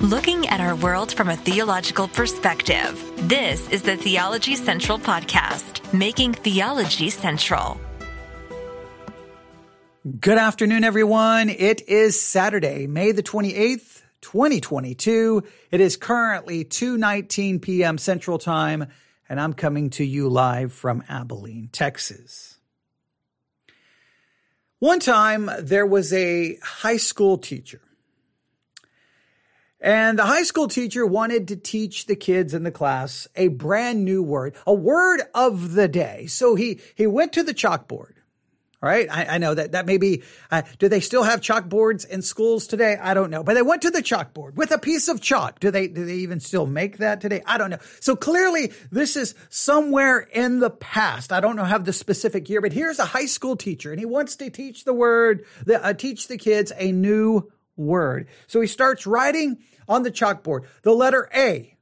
looking at our world from a theological perspective. This is the Theology Central Podcast, making theology central. Good afternoon, everyone. It is Saturday, May the 28th, 2022. It is currently 2:19 p.m. Central Time, and I'm coming to you live from Abilene, Texas. One time there was a high school teacher and the high school teacher wanted to teach the kids in the class a brand new word, a word of the day. So he, he went to the chalkboard. Right. I, I know that that may be, uh, do they still have chalkboards in schools today? I don't know, but they went to the chalkboard with a piece of chalk. Do they, do they even still make that today? I don't know. So clearly this is somewhere in the past. I don't know how the specific year, but here's a high school teacher and he wants to teach the word, the, uh, teach the kids a new word. So he starts writing on the chalkboard the letter A,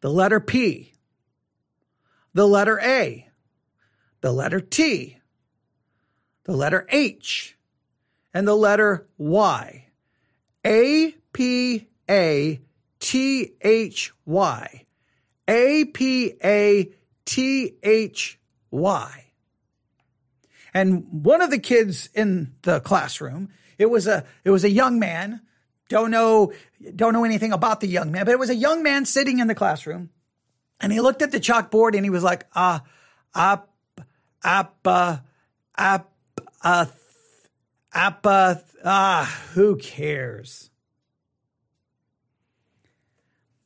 the letter P, the letter A, the letter T, the letter H, and the letter Y. A P A T H Y. A P A T H Y. And one of the kids in the classroom it was a it was a young man. Don't know don't know anything about the young man, but it was a young man sitting in the classroom, and he looked at the chalkboard and he was like, ah, up, up, uh, up, uh, up, uh, ah, who cares?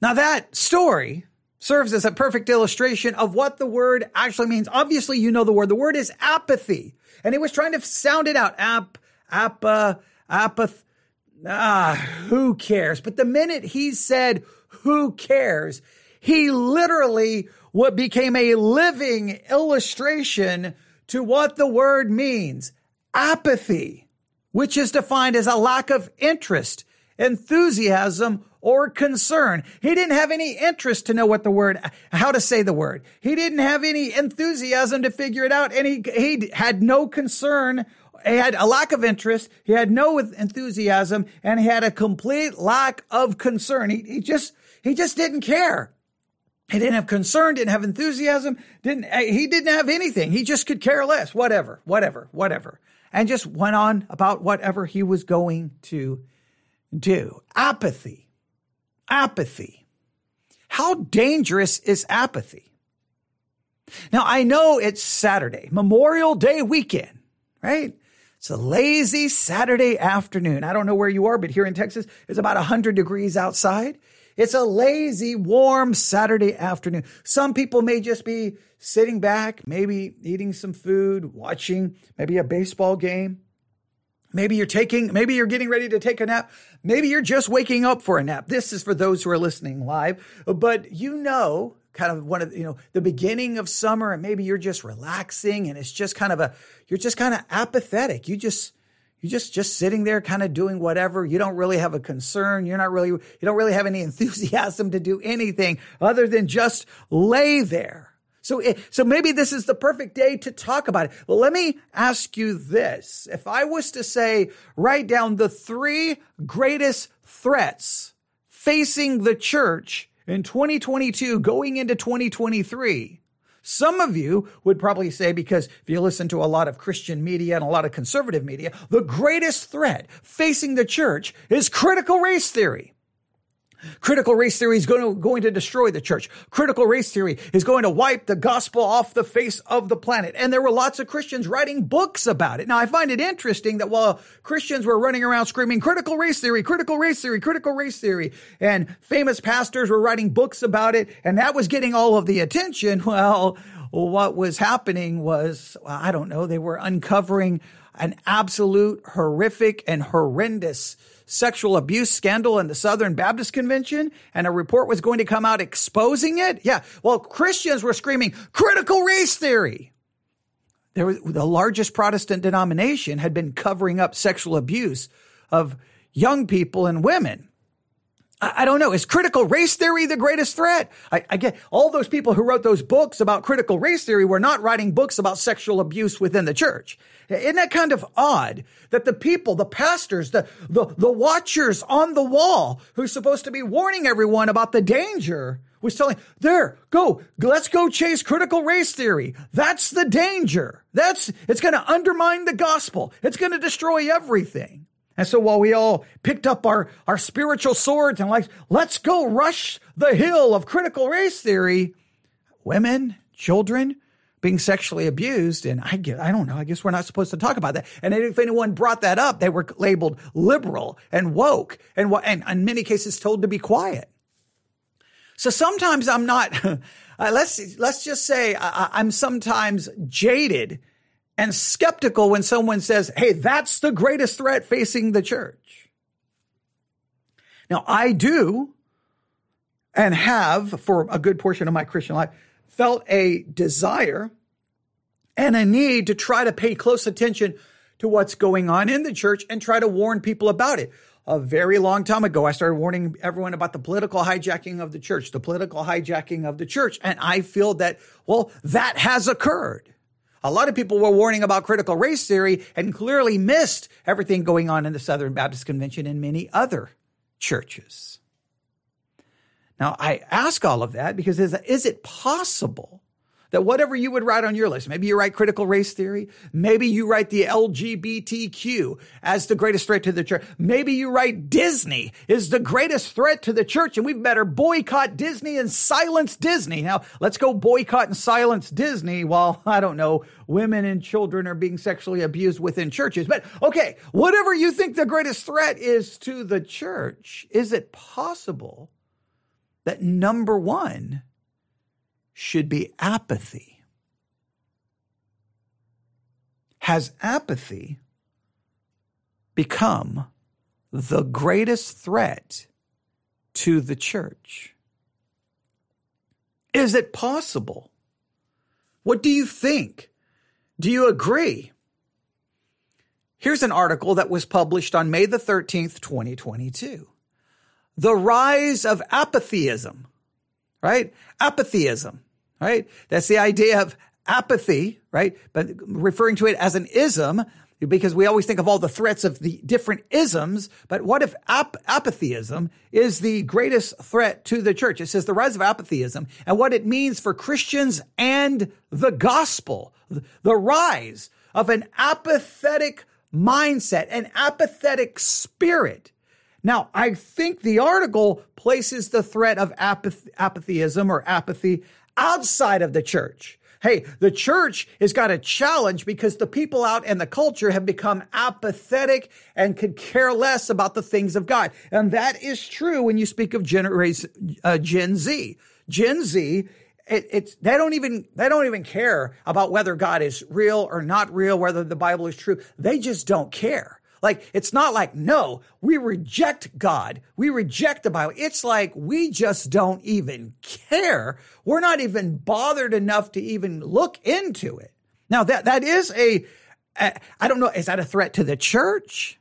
Now that story serves as a perfect illustration of what the word actually means. Obviously, you know the word. The word is apathy. And he was trying to sound it out. Ap, apa, apath. Ah, who cares? But the minute he said, who cares? He literally what became a living illustration to what the word means. Apathy, which is defined as a lack of interest, enthusiasm, or concern. He didn't have any interest to know what the word, how to say the word. He didn't have any enthusiasm to figure it out. And he, he had no concern he had a lack of interest. He had no enthusiasm and he had a complete lack of concern. He, he just, he just didn't care. He didn't have concern, didn't have enthusiasm, didn't, eh, he didn't have anything. He just could care less, whatever, whatever, whatever. And just went on about whatever he was going to do. Apathy. Apathy. How dangerous is apathy? Now, I know it's Saturday, Memorial Day weekend, right? It's a lazy Saturday afternoon. I don't know where you are, but here in Texas, it's about 100 degrees outside. It's a lazy, warm Saturday afternoon. Some people may just be sitting back, maybe eating some food, watching maybe a baseball game. Maybe you're taking, maybe you're getting ready to take a nap. Maybe you're just waking up for a nap. This is for those who are listening live, but you know kind of one of you know the beginning of summer and maybe you're just relaxing and it's just kind of a you're just kind of apathetic. You just you just just sitting there kind of doing whatever. You don't really have a concern. You're not really you don't really have any enthusiasm to do anything other than just lay there. So it, so maybe this is the perfect day to talk about it. Well let me ask you this. If i was to say write down the three greatest threats facing the church in 2022 going into 2023. Some of you would probably say, because if you listen to a lot of Christian media and a lot of conservative media, the greatest threat facing the church is critical race theory. Critical race theory is going to, going to destroy the church. Critical race theory is going to wipe the gospel off the face of the planet. And there were lots of Christians writing books about it. Now, I find it interesting that while Christians were running around screaming critical race theory, critical race theory, critical race theory, and famous pastors were writing books about it, and that was getting all of the attention, well, what was happening was, I don't know, they were uncovering an absolute horrific and horrendous sexual abuse scandal in the Southern Baptist Convention and a report was going to come out exposing it? Yeah. Well, Christians were screaming critical race theory. There was, the largest Protestant denomination had been covering up sexual abuse of young people and women. I, don't know. Is critical race theory the greatest threat? I, I get all those people who wrote those books about critical race theory were not writing books about sexual abuse within the church. Isn't that kind of odd that the people, the pastors, the, the, the watchers on the wall who's supposed to be warning everyone about the danger was telling, there, go, let's go chase critical race theory. That's the danger. That's, it's going to undermine the gospel. It's going to destroy everything. And so while we all picked up our, our spiritual swords and like, let's go rush the hill of critical race theory, women, children being sexually abused. And I get, I don't know. I guess we're not supposed to talk about that. And if anyone brought that up, they were labeled liberal and woke and, and in many cases told to be quiet. So sometimes I'm not, uh, let's, let's just say I, I'm sometimes jaded and skeptical when someone says, Hey, that's the greatest threat facing the church. Now, I do and have for a good portion of my Christian life felt a desire and a need to try to pay close attention to what's going on in the church and try to warn people about it. A very long time ago, I started warning everyone about the political hijacking of the church, the political hijacking of the church. And I feel that, well, that has occurred. A lot of people were warning about critical race theory and clearly missed everything going on in the Southern Baptist Convention and many other churches. Now, I ask all of that because is, is it possible that whatever you would write on your list, maybe you write critical race theory, maybe you write the LGBTQ as the greatest threat to the church, maybe you write Disney is the greatest threat to the church and we better boycott Disney and silence Disney. Now, let's go boycott and silence Disney while, I don't know, women and children are being sexually abused within churches. But okay, whatever you think the greatest threat is to the church, is it possible that number one, should be apathy. Has apathy become the greatest threat to the church? Is it possible? What do you think? Do you agree? Here's an article that was published on May the 13th, 2022. The rise of apatheism right? Apatheism, right? That's the idea of apathy, right? But referring to it as an ism, because we always think of all the threats of the different isms. But what if ap- apatheism is the greatest threat to the church? It says the rise of apatheism and what it means for Christians and the gospel, the rise of an apathetic mindset, an apathetic spirit now, I think the article places the threat of apath- apatheism or apathy outside of the church. Hey, the church has got a challenge because the people out in the culture have become apathetic and could care less about the things of God. And that is true when you speak of uh, Gen Z. Gen Z it, it's they don't even they don't even care about whether God is real or not real, whether the Bible is true. They just don't care. Like, it's not like, no, we reject God. We reject the Bible. It's like we just don't even care. We're not even bothered enough to even look into it. Now that, that is a, a I don't know, is that a threat to the church?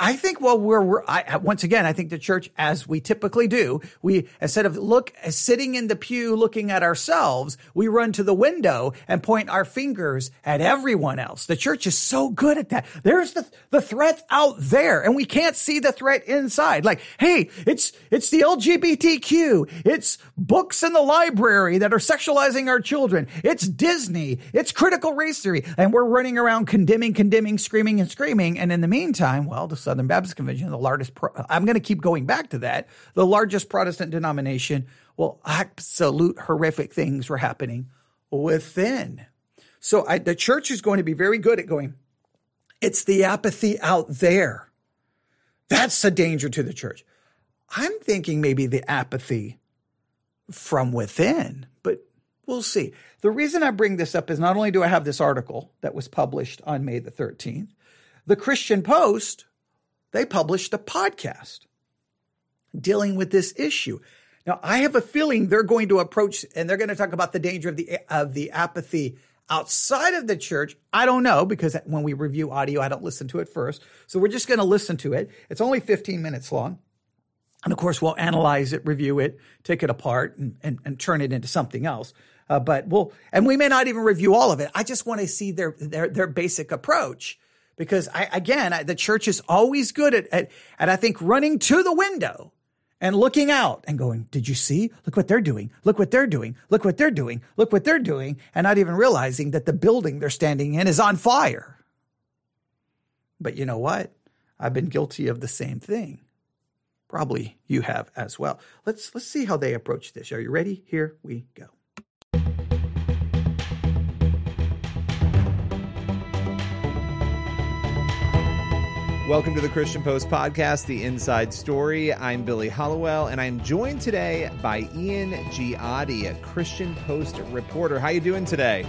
I think while we're, we're I, once again, I think the church, as we typically do, we instead of look sitting in the pew looking at ourselves, we run to the window and point our fingers at everyone else. The church is so good at that. There's the the threat out there, and we can't see the threat inside. Like, hey, it's it's the LGBTQ, it's books in the library that are sexualizing our children, it's Disney, it's critical race theory, and we're running around condemning, condemning, screaming, and screaming. And in the meantime, well, Southern Baptist Convention, the largest, I'm going to keep going back to that, the largest Protestant denomination. Well, absolute horrific things were happening within. So I, the church is going to be very good at going, it's the apathy out there. That's a danger to the church. I'm thinking maybe the apathy from within, but we'll see. The reason I bring this up is not only do I have this article that was published on May the 13th, the Christian Post they published a podcast dealing with this issue. Now, I have a feeling they're going to approach and they're going to talk about the danger of the of the apathy outside of the church. I don't know because when we review audio, I don't listen to it first. So we're just going to listen to it. It's only 15 minutes long. And of course, we'll analyze it, review it, take it apart, and, and, and turn it into something else. Uh, but we'll, and we may not even review all of it. I just want to see their, their, their basic approach because I, again, I, the church is always good at, at, at, I think, running to the window and looking out and going, did you see? Look what they're doing. Look what they're doing. Look what they're doing. Look what they're doing. And not even realizing that the building they're standing in is on fire. But you know what? I've been guilty of the same thing. Probably you have as well. Let's let's see how they approach this. Are you ready? Here we go. Welcome to the Christian Post podcast, The Inside Story. I'm Billy Hallowell, and I'm joined today by Ian Giatti, a Christian Post reporter. How are you doing today?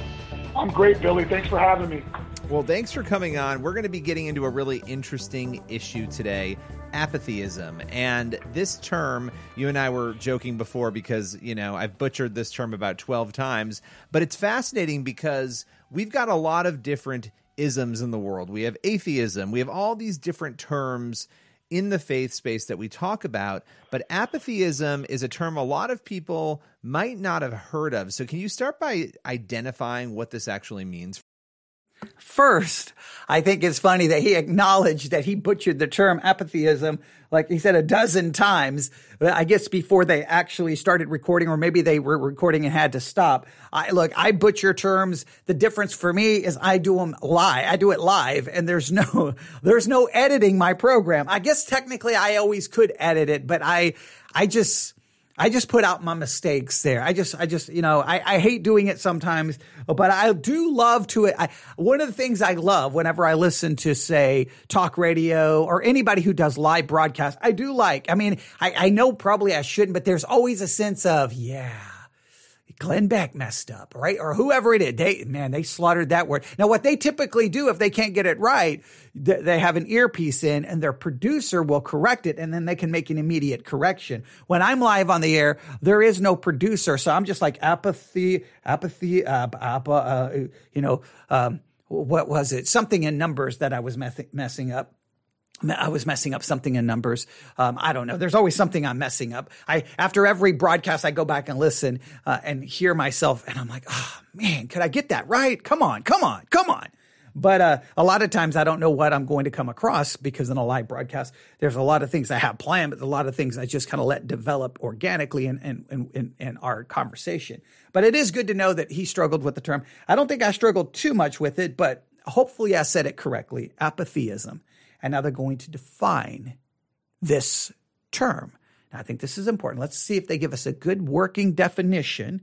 I'm great, Billy. Thanks for having me. Well, thanks for coming on. We're going to be getting into a really interesting issue today apathyism. And this term, you and I were joking before because, you know, I've butchered this term about 12 times, but it's fascinating because we've got a lot of different isms in the world. We have atheism, we have all these different terms in the faith space that we talk about, but apathyism is a term a lot of people might not have heard of. So, can you start by identifying what this actually means? First, I think it's funny that he acknowledged that he butchered the term apatheism, like he said a dozen times. I guess before they actually started recording, or maybe they were recording and had to stop. I look, I butcher terms. The difference for me is I do them live. I do it live, and there's no, there's no editing my program. I guess technically I always could edit it, but I, I just I just put out my mistakes there. I just, I just, you know, I, I hate doing it sometimes, but I do love to it. I, one of the things I love whenever I listen to, say, talk radio or anybody who does live broadcast, I do like, I mean, I, I know probably I shouldn't, but there's always a sense of, yeah, Glenn Beck messed up, right? Or whoever it is. They, man, they slaughtered that word. Now, what they typically do if they can't get it right, they have an earpiece in and their producer will correct it and then they can make an immediate correction. When I'm live on the air, there is no producer. So I'm just like apathy, apathy, uh, uh, uh you know, um, what was it? Something in numbers that I was messing up. I was messing up something in numbers. Um, I don't know. There's always something I'm messing up. I after every broadcast, I go back and listen uh, and hear myself, and I'm like, oh man, could I get that right? Come on, come on, come on. But uh, a lot of times I don't know what I'm going to come across because in a live broadcast, there's a lot of things I have planned, but a lot of things I just kind of let develop organically in, in, in, in our conversation. But it is good to know that he struggled with the term. I don't think I struggled too much with it, but hopefully I said it correctly. Apatheism and now they're going to define this term. Now, I think this is important. Let's see if they give us a good working definition.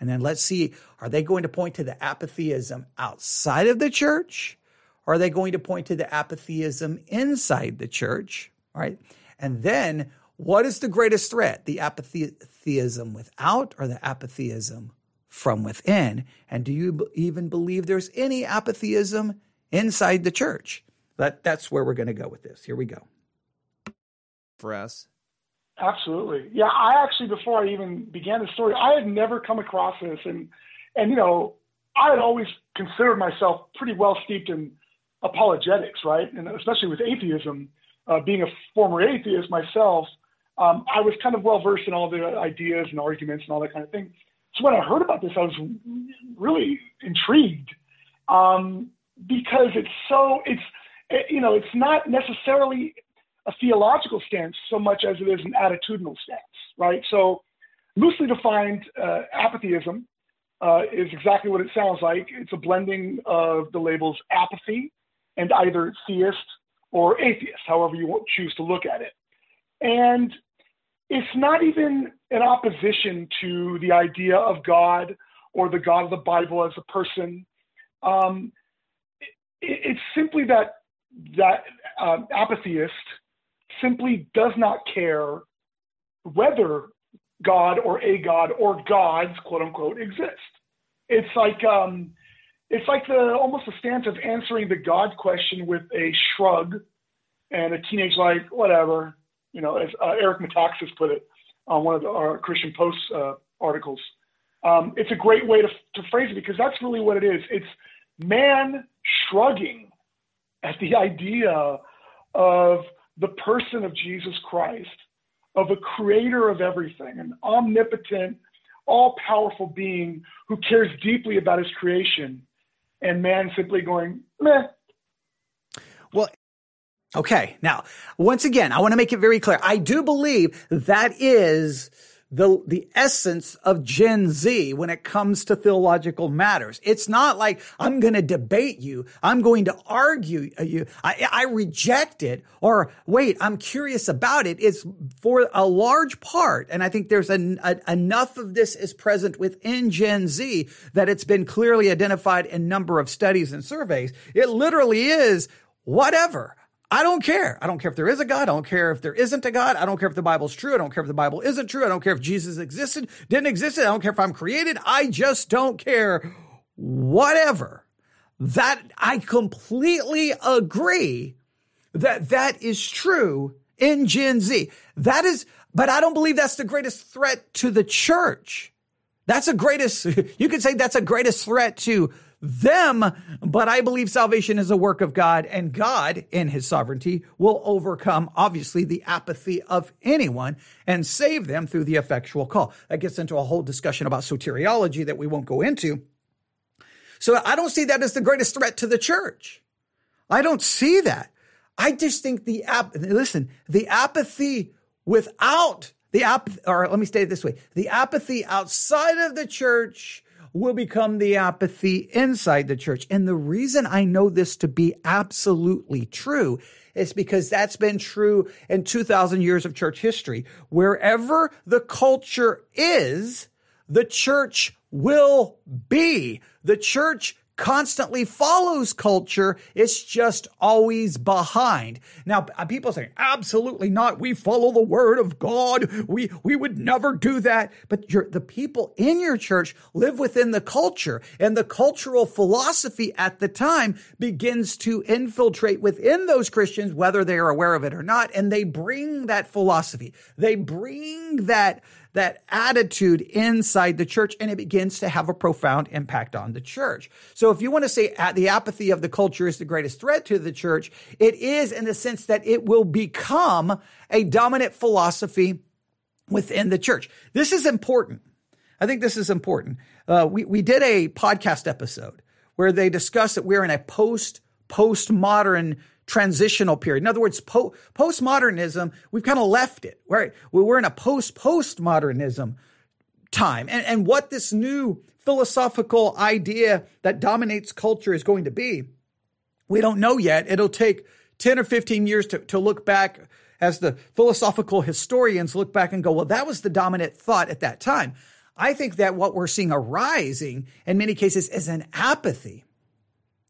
And then let's see, are they going to point to the apatheism outside of the church? Or are they going to point to the apatheism inside the church? All right. And then what is the greatest threat? The apatheism without or the apatheism from within? And do you even believe there's any apatheism inside the church? That that's where we're going to go with this. Here we go. For us. Absolutely. Yeah, I actually before I even began the story, I had never come across this and and you know, I had always considered myself pretty well steeped in apologetics, right? And especially with atheism, uh, being a former atheist myself, um, I was kind of well versed in all the ideas and arguments and all that kind of thing. So when I heard about this, I was really intrigued um, because it's so it's you know, it's not necessarily a theological stance so much as it is an attitudinal stance, right? So, loosely defined, uh, uh, is exactly what it sounds like. It's a blending of the labels apathy and either theist or atheist, however you choose to look at it. And it's not even an opposition to the idea of God or the God of the Bible as a person. Um, it, it's simply that that um, apatheist simply does not care whether God or a God or gods, quote unquote, exist. It's like um, it's like the almost the stance of answering the God question with a shrug and a teenage like whatever, you know, as uh, Eric Metaxas put it on one of the, our Christian Post uh, articles. Um, it's a great way to, to phrase it because that's really what it is. It's man shrugging at the idea of the person of Jesus Christ of a creator of everything, an omnipotent, all powerful being who cares deeply about his creation, and man simply going, meh. Well, okay. Now, once again, I want to make it very clear. I do believe that is the, the essence of Gen Z when it comes to theological matters. It's not like I'm going to debate you. I'm going to argue uh, you. I, I reject it or wait, I'm curious about it. It's for a large part. And I think there's an, a, enough of this is present within Gen Z that it's been clearly identified in number of studies and surveys. It literally is whatever. I don't care. I don't care if there is a God. I don't care if there isn't a God. I don't care if the Bible's true. I don't care if the Bible isn't true. I don't care if Jesus existed, didn't exist. I don't care if I'm created. I just don't care. Whatever. That I completely agree that that is true in Gen Z. That is, but I don't believe that's the greatest threat to the church. That's a greatest, you could say that's a greatest threat to them, but I believe salvation is a work of God and God in his sovereignty will overcome obviously the apathy of anyone and save them through the effectual call. That gets into a whole discussion about soteriology that we won't go into. So I don't see that as the greatest threat to the church. I don't see that. I just think the ap- listen, the apathy without the ap- or let me state it this way. The apathy outside of the church will become the apathy inside the church. And the reason I know this to be absolutely true is because that's been true in 2000 years of church history. Wherever the culture is, the church will be. The church constantly follows culture. It's just always behind. Now, uh, people say, absolutely not. We follow the word of God. We, we would never do that. But the people in your church live within the culture and the cultural philosophy at the time begins to infiltrate within those Christians, whether they are aware of it or not. And they bring that philosophy. They bring that that attitude inside the church and it begins to have a profound impact on the church. So if you want to say the apathy of the culture is the greatest threat to the church, it is in the sense that it will become a dominant philosophy within the church. This is important. I think this is important. Uh, we, we did a podcast episode where they discussed that we're in a post postmodern transitional period. In other words, po- postmodernism, we've kind of left it, right? We're in a post postmodernism time. And, and what this new philosophical idea that dominates culture is going to be, we don't know yet. It'll take 10 or 15 years to, to look back as the philosophical historians look back and go, well, that was the dominant thought at that time. I think that what we're seeing arising in many cases is an apathy.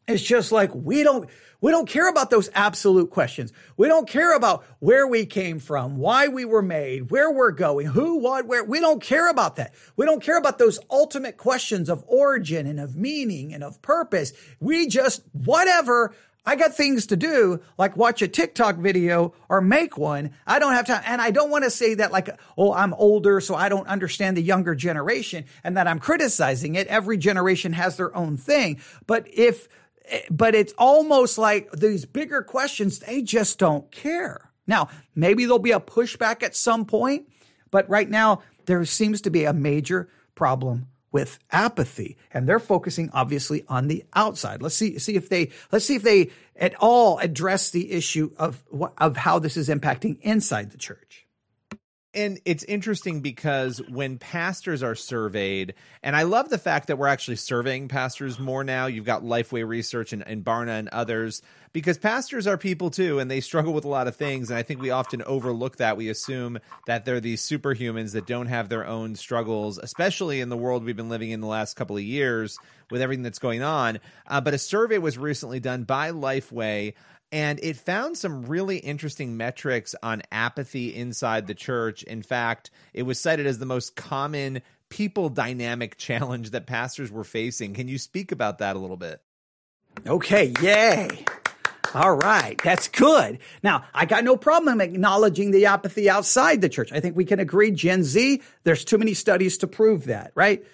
It's just like we don't we don't care about those absolute questions. We don't care about where we came from, why we were made, where we're going, who, what, where. We don't care about that. We don't care about those ultimate questions of origin and of meaning and of purpose. We just, whatever. I got things to do, like watch a TikTok video or make one. I don't have time. And I don't want to say that like, oh, I'm older, so I don't understand the younger generation and that I'm criticizing it. Every generation has their own thing. But if, but it's almost like these bigger questions, they just don't care. Now, maybe there'll be a pushback at some point, but right now there seems to be a major problem with apathy and they're focusing obviously on the outside. Let's see see if they let's see if they at all address the issue of of how this is impacting inside the church and it's interesting because when pastors are surveyed, and I love the fact that we're actually surveying pastors more now. You've got Lifeway Research and, and Barna and others, because pastors are people too, and they struggle with a lot of things. And I think we often overlook that. We assume that they're these superhumans that don't have their own struggles, especially in the world we've been living in the last couple of years with everything that's going on. Uh, but a survey was recently done by Lifeway and it found some really interesting metrics on apathy inside the church. In fact, it was cited as the most common people dynamic challenge that pastors were facing. Can you speak about that a little bit? Okay, yay. All right, that's good. Now, I got no problem acknowledging the apathy outside the church. I think we can agree Gen Z, there's too many studies to prove that, right?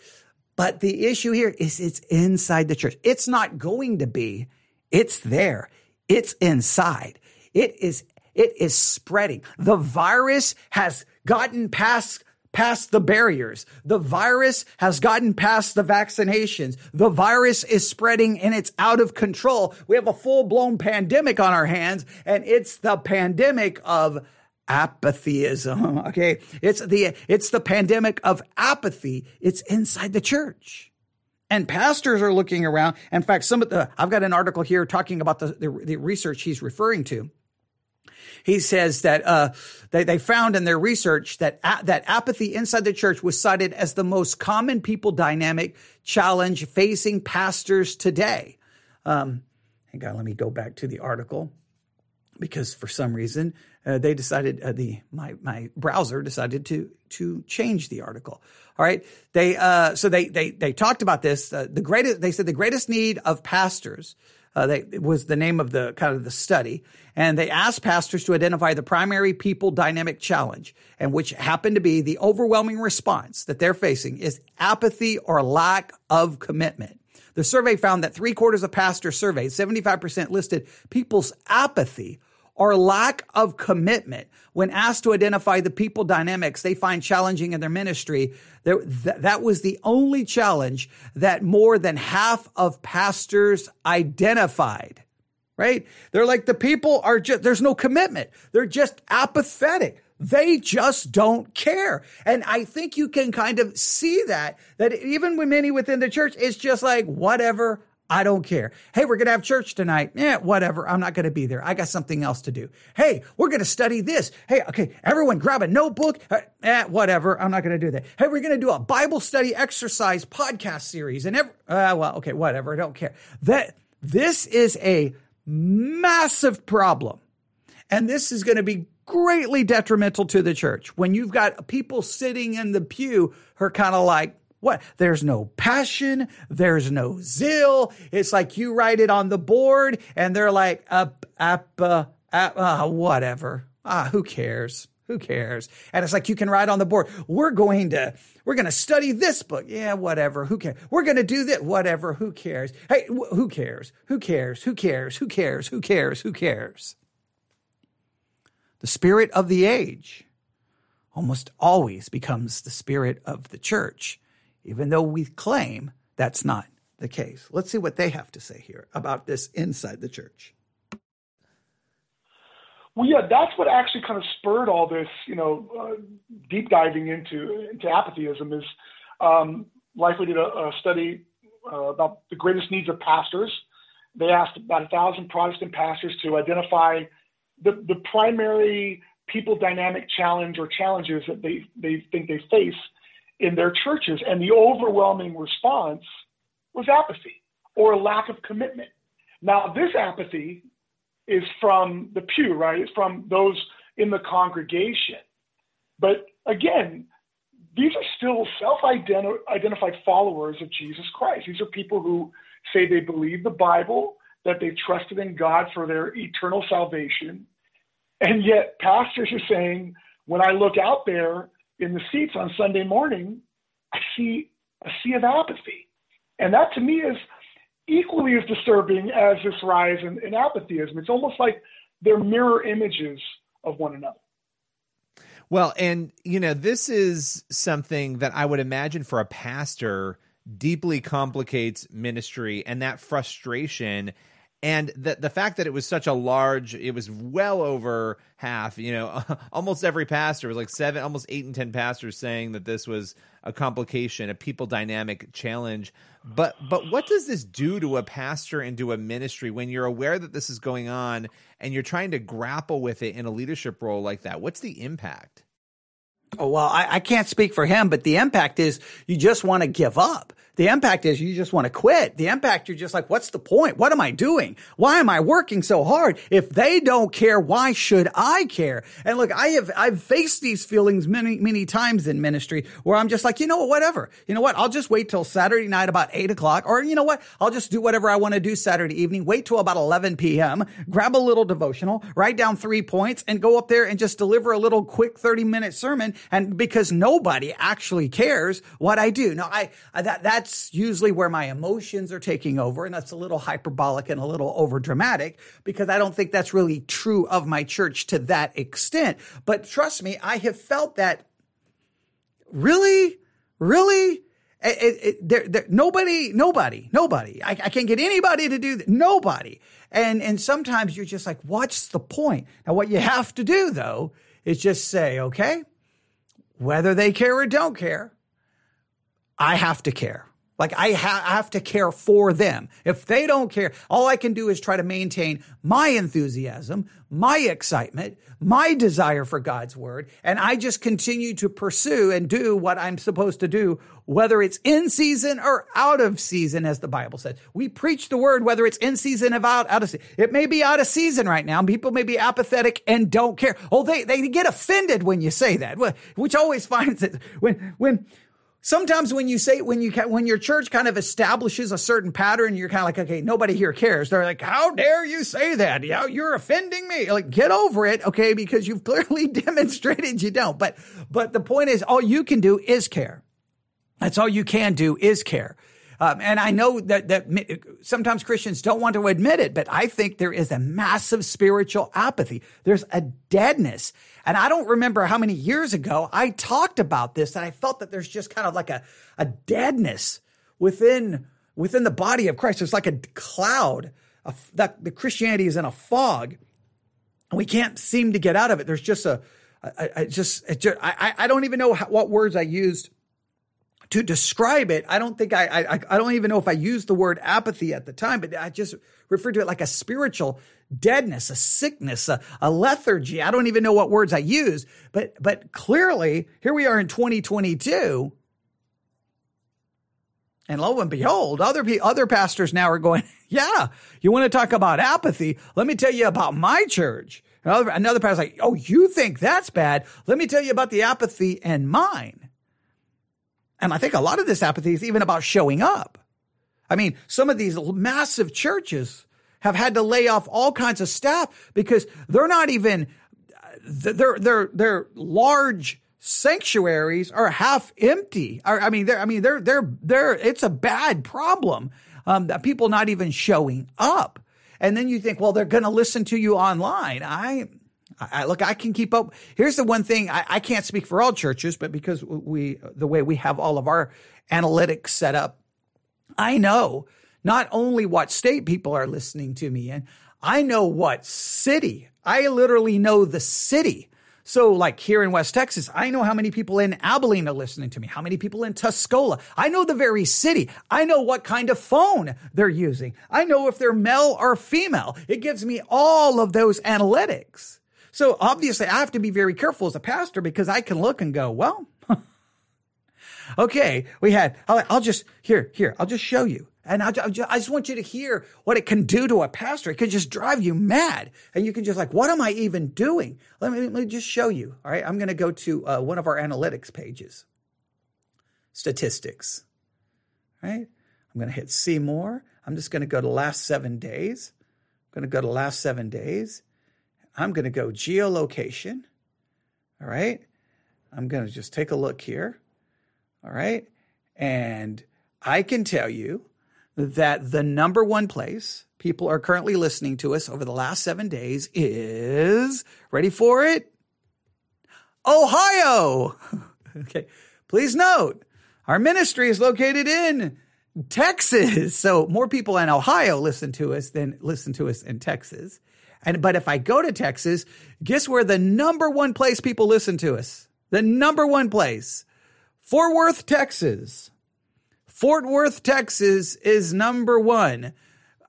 But the issue here is it's inside the church. It's not going to be, it's there. It's inside. It is it is spreading. The virus has gotten past past the barriers. The virus has gotten past the vaccinations. The virus is spreading and it's out of control. We have a full blown pandemic on our hands and it's the pandemic of apathyism. Okay. It's the, it's the pandemic of apathy. It's inside the church. And pastors are looking around. In fact, some of the, I've got an article here talking about the, the, the research he's referring to he says that uh, they, they found in their research that a- that apathy inside the church was cited as the most common people dynamic challenge facing pastors today. Um, hang on, let me go back to the article because for some reason uh, they decided uh, the my my browser decided to to change the article. All right, they uh, so they they they talked about this. Uh, the greatest they said the greatest need of pastors uh, they, was the name of the kind of the study. And they asked pastors to identify the primary people dynamic challenge, and which happened to be the overwhelming response that they're facing is apathy or lack of commitment. The survey found that three quarters of pastors surveyed, 75% listed people's apathy or lack of commitment when asked to identify the people dynamics they find challenging in their ministry. That was the only challenge that more than half of pastors identified. Right? They're like the people are just, there's no commitment. They're just apathetic. They just don't care. And I think you can kind of see that, that even when many within the church, it's just like, whatever, I don't care. Hey, we're going to have church tonight. Yeah, whatever. I'm not going to be there. I got something else to do. Hey, we're going to study this. Hey, okay, everyone grab a notebook. Uh, eh, whatever. I'm not going to do that. Hey, we're going to do a Bible study exercise podcast series and every, uh, well, okay, whatever. I don't care. That this is a massive problem. And this is going to be greatly detrimental to the church when you've got people sitting in the pew who are kind of like, what? There's no passion. There's no zeal. It's like you write it on the board and they're like, up, up, uh, uh, whatever. Ah, who cares? Who cares? And it's like you can write on the board. We're going to we're going to study this book. Yeah, whatever. Who cares? We're going to do that. Whatever. Who cares? Hey, wh- who cares? Who cares? Who cares? Who cares? Who cares? Who cares? The spirit of the age almost always becomes the spirit of the church even though we claim that's not the case. Let's see what they have to say here about this inside the church. Well, yeah, that's what actually kind of spurred all this, you know, uh, deep diving into into apathyism. Is um, Lifeway did a, a study uh, about the greatest needs of pastors. They asked about a thousand Protestant pastors to identify the, the primary people dynamic challenge or challenges that they, they think they face in their churches. And the overwhelming response was apathy or a lack of commitment. Now, this apathy is from the pew, right? It's from those in the congregation. But again, these are still self identified followers of Jesus Christ. These are people who say they believe the Bible, that they trusted in God for their eternal salvation. And yet, pastors are saying, when I look out there, in the seats on Sunday morning, I see a sea of apathy. And that to me is equally as disturbing as this rise in, in apathyism. It's almost like they're mirror images of one another. Well, and you know, this is something that I would imagine for a pastor deeply complicates ministry and that frustration and the the fact that it was such a large it was well over half you know almost every pastor was like seven almost eight and ten pastors saying that this was a complication a people dynamic challenge. But but what does this do to a pastor and to a ministry when you're aware that this is going on and you're trying to grapple with it in a leadership role like that? What's the impact Oh, well, I, I can't speak for him, but the impact is you just want to give up. The impact is you just want to quit. The impact, you're just like, what's the point? What am I doing? Why am I working so hard? If they don't care, why should I care? And look, I have, I've faced these feelings many, many times in ministry where I'm just like, you know what, whatever. You know what? I'll just wait till Saturday night about eight o'clock. Or you know what? I'll just do whatever I want to do Saturday evening, wait till about 11 p.m., grab a little devotional, write down three points and go up there and just deliver a little quick 30 minute sermon and because nobody actually cares what I do. Now, I, that, that's usually where my emotions are taking over. And that's a little hyperbolic and a little over dramatic because I don't think that's really true of my church to that extent. But trust me, I have felt that really, really, it, it, there, there, nobody, nobody, nobody. I, I, can't get anybody to do that. Nobody. And and sometimes you're just like, what's the point? Now, what you have to do though is just say, okay, whether they care or don't care, I have to care. Like I, ha- I, have to care for them. If they don't care, all I can do is try to maintain my enthusiasm, my excitement, my desire for God's word. And I just continue to pursue and do what I'm supposed to do, whether it's in season or out of season, as the Bible says. We preach the word, whether it's in season or out, out of season. It may be out of season right now. People may be apathetic and don't care. Oh, they, they get offended when you say that, which always finds it when, when, Sometimes when you say when you when your church kind of establishes a certain pattern, you're kind of like, okay, nobody here cares. They're like, how dare you say that? Yeah, you're offending me. Like, get over it, okay? Because you've clearly demonstrated you don't. But but the point is, all you can do is care. That's all you can do is care. Um, and I know that that sometimes Christians don't want to admit it, but I think there is a massive spiritual apathy. There's a deadness. And I don't remember how many years ago I talked about this and I felt that there's just kind of like a, a deadness within, within the body of Christ. There's like a cloud a, that the Christianity is in a fog and we can't seem to get out of it. There's just a, just, just I, I don't even know how, what words I used to describe it. I don't think I, I, I don't even know if I used the word apathy at the time, but I just referred to it like a spiritual deadness, a sickness, a, a lethargy. I don't even know what words I used, but, but clearly here we are in 2022. And lo and behold, other other pastors now are going, yeah, you want to talk about apathy? Let me tell you about my church. Another, another pastor's like, oh, you think that's bad? Let me tell you about the apathy in mine. And I think a lot of this apathy is even about showing up. I mean, some of these massive churches have had to lay off all kinds of staff because they're not even their their their large sanctuaries are half empty. I mean, they're I mean they're they're they're it's a bad problem um, that people not even showing up. And then you think, well, they're going to listen to you online. I I, look, I can keep up. Here's the one thing I, I can't speak for all churches, but because we, the way we have all of our analytics set up, I know not only what state people are listening to me in, I know what city. I literally know the city. So, like here in West Texas, I know how many people in Abilene are listening to me, how many people in Tuscola. I know the very city. I know what kind of phone they're using. I know if they're male or female. It gives me all of those analytics. So obviously I have to be very careful as a pastor because I can look and go, well, okay, we had, I'll, I'll, just, here, here, I'll just show you. And I, I, just want you to hear what it can do to a pastor. It could just drive you mad. And you can just like, what am I even doing? Let me, let me just show you. All right. I'm going to go to uh, one of our analytics pages. Statistics. All right. I'm going to hit see more. I'm just going to go to last seven days. I'm going to go to last seven days. I'm going to go geolocation. All right. I'm going to just take a look here. All right. And I can tell you that the number one place people are currently listening to us over the last seven days is ready for it? Ohio. okay. Please note our ministry is located in Texas. So more people in Ohio listen to us than listen to us in Texas. And but if I go to Texas, guess where the number one place people listen to us? The number one place. Fort Worth, Texas. Fort Worth, Texas is number one.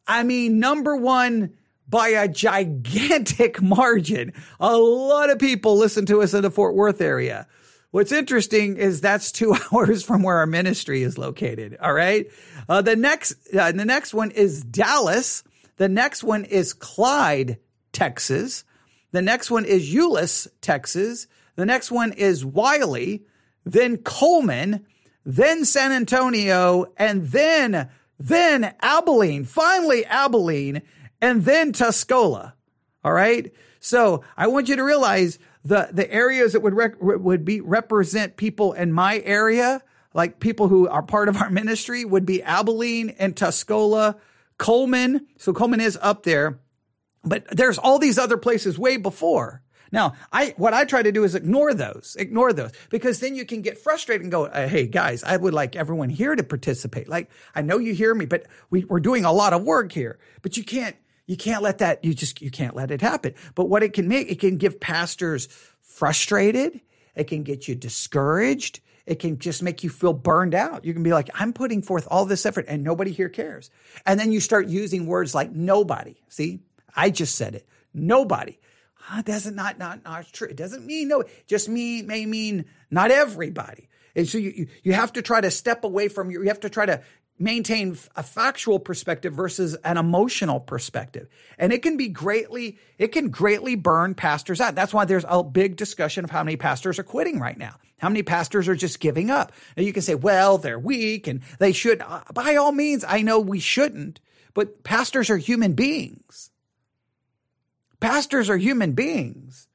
I mean, number one by a gigantic margin. A lot of people listen to us in the Fort Worth area. What's interesting is that's two hours from where our ministry is located. All right. Uh, the next, uh, the next one is Dallas. The next one is Clyde, Texas. The next one is Euless, Texas. The next one is Wylie, then Coleman, then San Antonio, and then, then Abilene, finally Abilene, and then Tuscola. All right. So I want you to realize the the areas that would rec- would be represent people in my area, like people who are part of our ministry, would be Abilene and Tuscola, Coleman. So Coleman is up there, but there's all these other places way before. Now, I what I try to do is ignore those, ignore those, because then you can get frustrated and go, uh, "Hey, guys, I would like everyone here to participate. Like, I know you hear me, but we, we're doing a lot of work here. But you can't, you can't let that. You just, you can't let it happen. But what it can make, it can give pastors frustrated. It can get you discouraged. It can just make you feel burned out. You can be like, I'm putting forth all this effort and nobody here cares. And then you start using words like nobody. See, I just said it. Nobody. That doesn't not, not, not true. It doesn't mean no, just me may mean not everybody. And so you, you, you have to try to step away from your, you have to try to maintain a factual perspective versus an emotional perspective. And it can be greatly, it can greatly burn pastors out. That's why there's a big discussion of how many pastors are quitting right now. How many pastors are just giving up? Now you can say, well, they're weak and they should, uh, by all means, I know we shouldn't, but pastors are human beings. Pastors are human beings.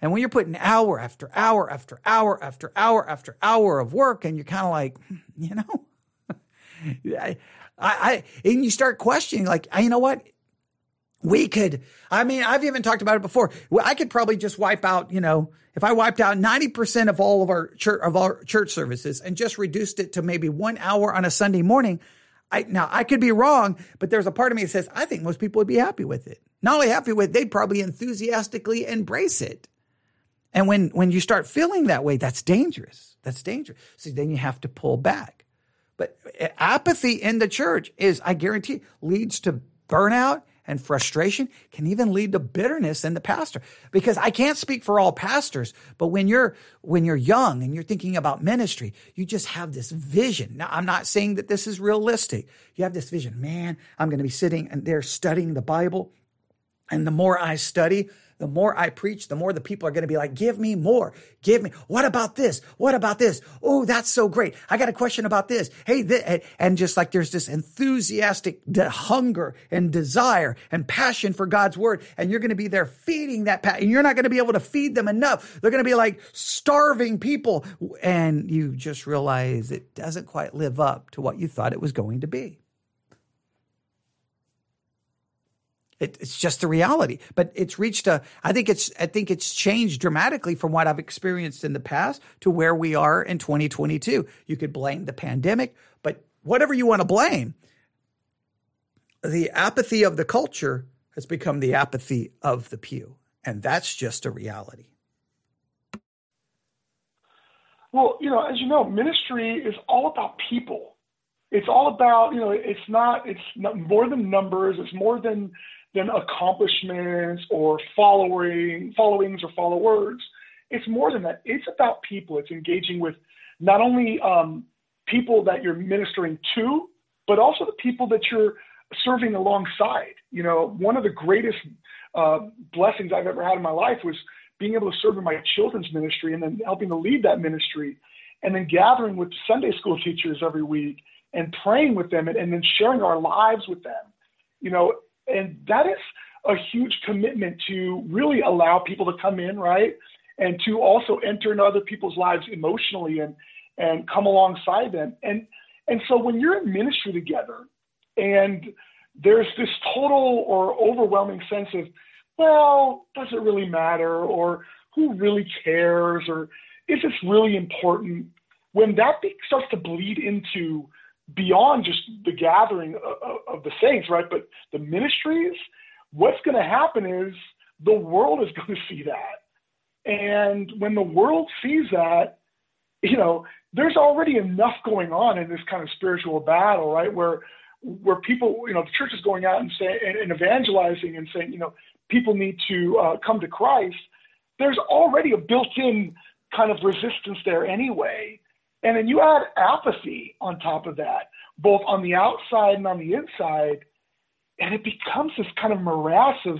And when you're putting hour after hour after hour after hour after hour of work, and you're kind of like, hmm, you know, I, I, and you start questioning, like, you know what? We could, I mean, I've even talked about it before. I could probably just wipe out, you know, if I wiped out 90% of all of our church, of our church services and just reduced it to maybe one hour on a Sunday morning, I, now I could be wrong, but there's a part of me that says, I think most people would be happy with it not only happy with, it, they'd probably enthusiastically embrace it. And when, when you start feeling that way, that's dangerous. That's dangerous. So then you have to pull back. But eh, apathy in the church is, I guarantee, leads to burnout and frustration, can even lead to bitterness in the pastor. Because I can't speak for all pastors, but when you're when you're young and you're thinking about ministry, you just have this vision. Now, I'm not saying that this is realistic. You have this vision, man, I'm going to be sitting and there studying the Bible and the more I study, the more I preach, the more the people are going to be like, give me more. Give me. What about this? What about this? Oh, that's so great. I got a question about this. Hey, th-. and just like there's this enthusiastic hunger and desire and passion for God's word. And you're going to be there feeding that passion. And you're not going to be able to feed them enough. They're going to be like starving people. And you just realize it doesn't quite live up to what you thought it was going to be. It, it's just the reality. But it's reached a. I think it's. I think it's changed dramatically from what I've experienced in the past to where we are in 2022. You could blame the pandemic, but whatever you want to blame, the apathy of the culture has become the apathy of the pew, and that's just a reality. Well, you know, as you know, ministry is all about people. It's all about, you know, it's not, it's not more than numbers. It's more than than accomplishments or following followings or followers. It's more than that. It's about people. It's engaging with not only um, people that you're ministering to, but also the people that you're serving alongside. You know, one of the greatest uh, blessings I've ever had in my life was being able to serve in my children's ministry and then helping to lead that ministry, and then gathering with Sunday school teachers every week and praying with them and, and then sharing our lives with them. You know, and that is a huge commitment to really allow people to come in, right? And to also enter into other people's lives emotionally and and come alongside them. And and so when you're in ministry together and there's this total or overwhelming sense of, well, does it really matter? Or who really cares? Or is this really important? When that starts to bleed into beyond just the gathering of, of the saints, right? But the ministries, what's going to happen is the world is going to see that. And when the world sees that, you know, there's already enough going on in this kind of spiritual battle, right? Where where people, you know, the church is going out and saying and, evangelizing and saying, you know, people need to uh, come to Christ. There's already a built-in kind of resistance there anyway. And then you add apathy on top of that, both on the outside and on the inside, and it becomes this kind of morass of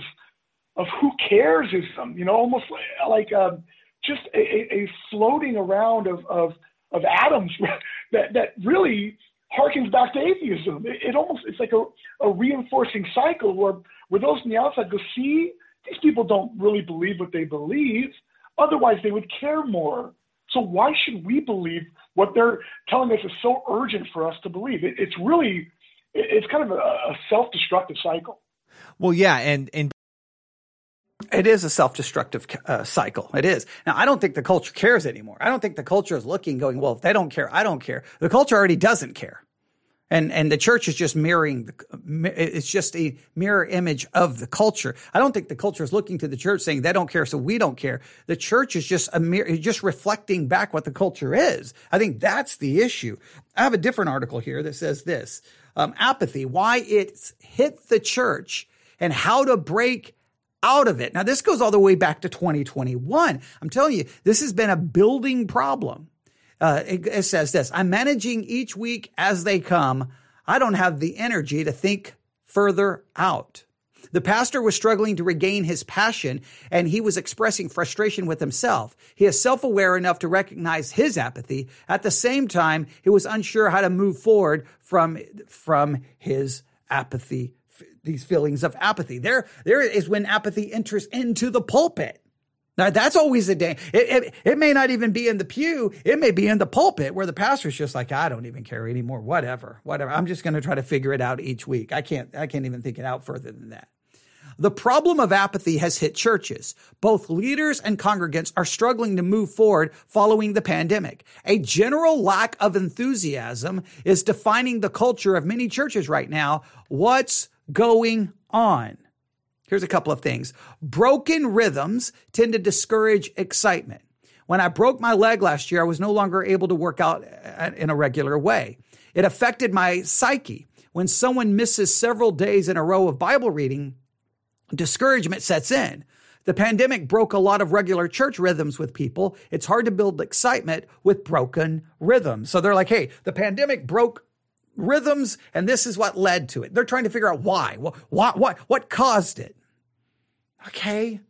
of who cares ism, you know, almost like, like um, just a, a, floating around of, of of atoms that that really harkens back to atheism. It, it almost it's like a, a reinforcing cycle where where those on the outside go, see, these people don't really believe what they believe. Otherwise, they would care more. So why should we believe what they're telling us is so urgent for us to believe? It, it's really, it's kind of a, a self-destructive cycle. Well, yeah, and and it is a self-destructive uh, cycle. It is. Now, I don't think the culture cares anymore. I don't think the culture is looking, going, well, if they don't care, I don't care. The culture already doesn't care. And, and the church is just mirroring, the, it's just a mirror image of the culture. I don't think the culture is looking to the church saying they don't care, so we don't care. The church is just a mirror, just reflecting back what the culture is. I think that's the issue. I have a different article here that says this, um, apathy, why it's hit the church and how to break out of it. Now, this goes all the way back to 2021. I'm telling you, this has been a building problem uh, it, it says this I'm managing each week as they come. I don't have the energy to think further out. The pastor was struggling to regain his passion and he was expressing frustration with himself. He is self aware enough to recognize his apathy. At the same time, he was unsure how to move forward from, from his apathy, these feelings of apathy. There, there is when apathy enters into the pulpit. Now that's always a day. It, it, it, may not even be in the pew. It may be in the pulpit where the pastor's just like, I don't even care anymore. Whatever, whatever. I'm just going to try to figure it out each week. I can't, I can't even think it out further than that. The problem of apathy has hit churches. Both leaders and congregants are struggling to move forward following the pandemic. A general lack of enthusiasm is defining the culture of many churches right now. What's going on? Here's a couple of things. Broken rhythms tend to discourage excitement. When I broke my leg last year, I was no longer able to work out uh, in a regular way. It affected my psyche. When someone misses several days in a row of Bible reading, discouragement sets in. The pandemic broke a lot of regular church rhythms with people. It's hard to build excitement with broken rhythms. So they're like, hey, the pandemic broke rhythms, and this is what led to it. They're trying to figure out why. What, what, what caused it? Okay,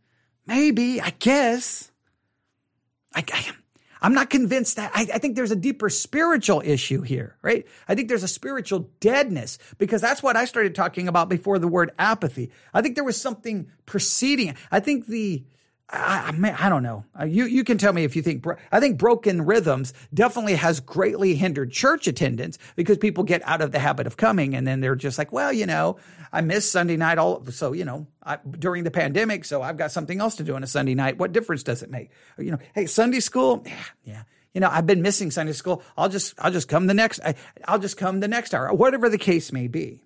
maybe, I guess. I, I, I'm not convinced that. I, I, think there's a deeper spiritual issue here, right? I think there's a spiritual deadness because that's what I started talking about before the word apathy. I think there was something preceding. I think the I, I, I don't know. Uh, you you can tell me if you think. I think broken rhythms definitely has greatly hindered church attendance because people get out of the habit of coming and then they're just like, well, you know, I miss Sunday night all so you know I, during the pandemic, so I've got something else to do on a Sunday night. What difference does it make? You know, hey, Sunday school, yeah, yeah. You know, I've been missing Sunday school. I'll just I'll just come the next. I, I'll just come the next hour, whatever the case may be.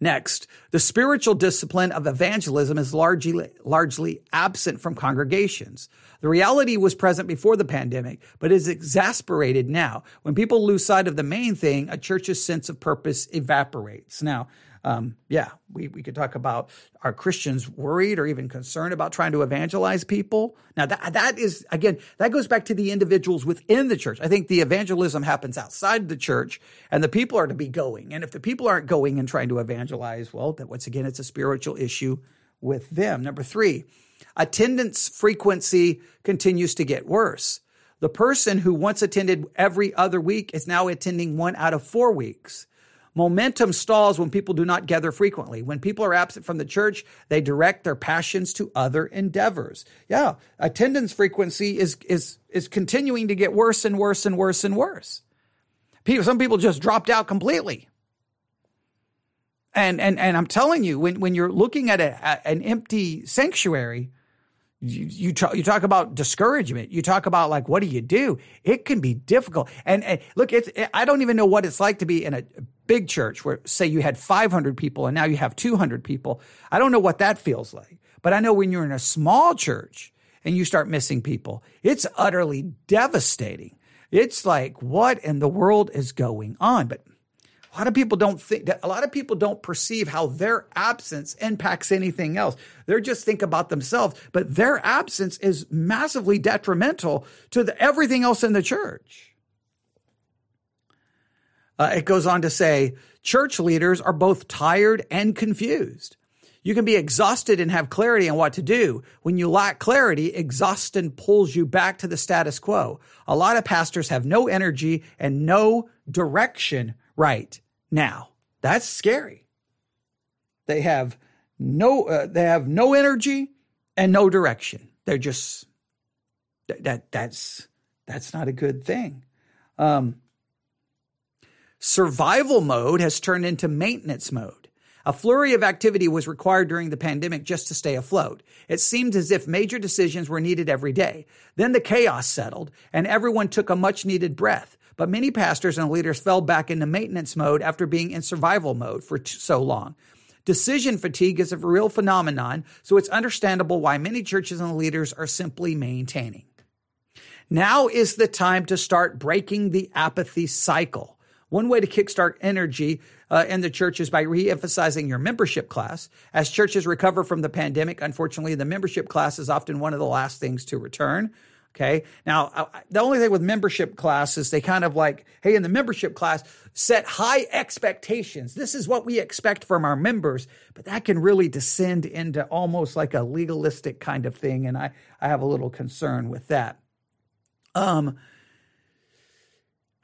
Next, the spiritual discipline of evangelism is largely, largely absent from congregations. The reality was present before the pandemic, but is exasperated now. When people lose sight of the main thing, a church's sense of purpose evaporates. Now, um, yeah, we, we could talk about are Christians worried or even concerned about trying to evangelize people? Now that that is again that goes back to the individuals within the church. I think the evangelism happens outside the church, and the people are to be going. And if the people aren't going and trying to evangelize, well, that once again it's a spiritual issue with them. Number three, attendance frequency continues to get worse. The person who once attended every other week is now attending one out of four weeks. Momentum stalls when people do not gather frequently. When people are absent from the church, they direct their passions to other endeavors. Yeah, attendance frequency is is is continuing to get worse and worse and worse and worse. People, some people just dropped out completely. And and and I'm telling you, when when you're looking at a, a an empty sanctuary, you you talk, you talk about discouragement. You talk about like, what do you do? It can be difficult. And, and look, it's, it, I don't even know what it's like to be in a big church where say you had 500 people and now you have 200 people. I don't know what that feels like, but I know when you're in a small church and you start missing people, it's utterly devastating. It's like, what in the world is going on? But a lot of people don't think a lot of people don't perceive how their absence impacts anything else. They're just think about themselves, but their absence is massively detrimental to the, everything else in the church. Uh, it goes on to say church leaders are both tired and confused. You can be exhausted and have clarity on what to do. When you lack clarity, exhaustion pulls you back to the status quo. A lot of pastors have no energy and no direction right now. That's scary. They have no, uh, they have no energy and no direction. They're just that, that that's that's not a good thing. Um, survival mode has turned into maintenance mode. A flurry of activity was required during the pandemic just to stay afloat. It seemed as if major decisions were needed every day. Then the chaos settled and everyone took a much needed breath. But many pastors and leaders fell back into maintenance mode after being in survival mode for t- so long. Decision fatigue is a real phenomenon, so it's understandable why many churches and leaders are simply maintaining. Now is the time to start breaking the apathy cycle. One way to kickstart energy uh, in the church is by re-emphasizing your membership class. As churches recover from the pandemic, unfortunately, the membership class is often one of the last things to return. Okay. Now, the only thing with membership classes, they kind of like, hey, in the membership class, set high expectations. This is what we expect from our members, but that can really descend into almost like a legalistic kind of thing. And I, I have a little concern with that. Um,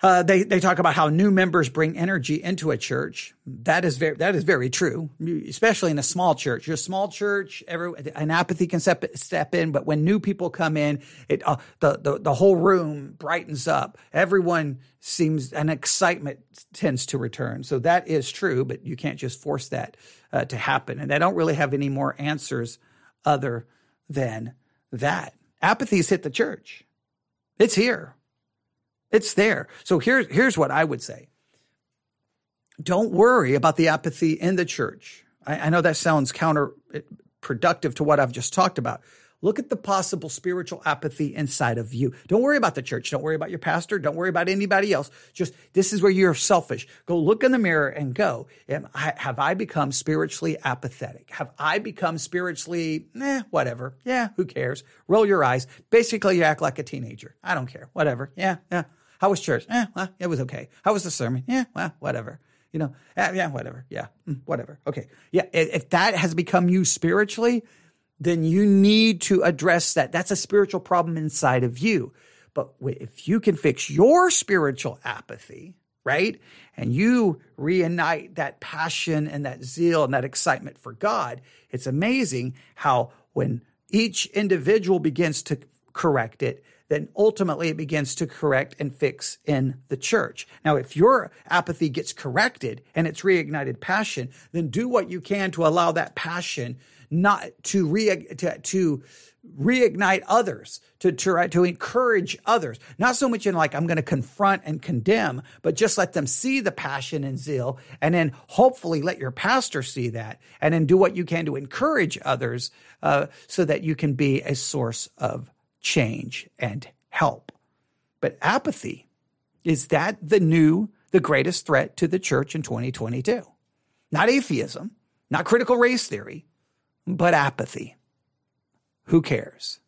uh, they they talk about how new members bring energy into a church. That is very that is very true, especially in a small church. A small church, every an apathy can step step in, but when new people come in, it uh, the, the the whole room brightens up. Everyone seems an excitement tends to return. So that is true, but you can't just force that uh, to happen. And they don't really have any more answers other than that. Apathy's hit the church. It's here. It's there. So here's here's what I would say. Don't worry about the apathy in the church. I, I know that sounds counterproductive to what I've just talked about. Look at the possible spiritual apathy inside of you. Don't worry about the church. Don't worry about your pastor. Don't worry about anybody else. Just this is where you're selfish. Go look in the mirror and go, have I become spiritually apathetic? Have I become spiritually, eh, whatever. Yeah, who cares? Roll your eyes. Basically, you act like a teenager. I don't care. Whatever. Yeah, yeah. How was church? Eh, well, it was okay. How was the sermon? Yeah, well, whatever. You know, eh, yeah, whatever. Yeah, mm, whatever. Okay. Yeah, if that has become you spiritually, then you need to address that. That's a spiritual problem inside of you. But if you can fix your spiritual apathy, right? And you reignite that passion and that zeal and that excitement for God, it's amazing how when each individual begins to correct it, then ultimately it begins to correct and fix in the church. Now, if your apathy gets corrected and it's reignited passion, then do what you can to allow that passion not to re to, to reignite others, to try to encourage others. Not so much in like, I'm going to confront and condemn, but just let them see the passion and zeal. And then hopefully let your pastor see that and then do what you can to encourage others uh, so that you can be a source of change and help. But apathy, is that the new, the greatest threat to the church in 2022? Not atheism, not critical race theory, but apathy. Who cares?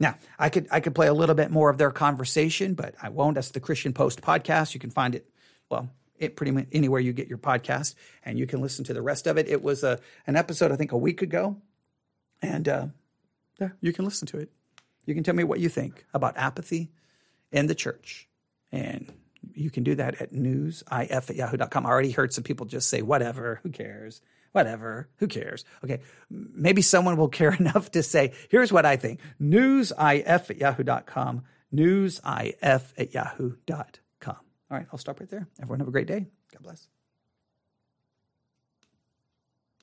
Now, I could I could play a little bit more of their conversation, but I won't. That's the Christian Post podcast. You can find it, well, it pretty much anywhere you get your podcast, and you can listen to the rest of it. It was a an episode I think a week ago, and uh, yeah, you can listen to it. You can tell me what you think about apathy and the church. And you can do that at newsif at yahoo.com. I already heard some people just say, whatever, who cares? Whatever, who cares? Okay, maybe someone will care enough to say, here's what I think newsif at yahoo.com, newsif at yahoo.com. All right, I'll stop right there. Everyone have a great day. God bless.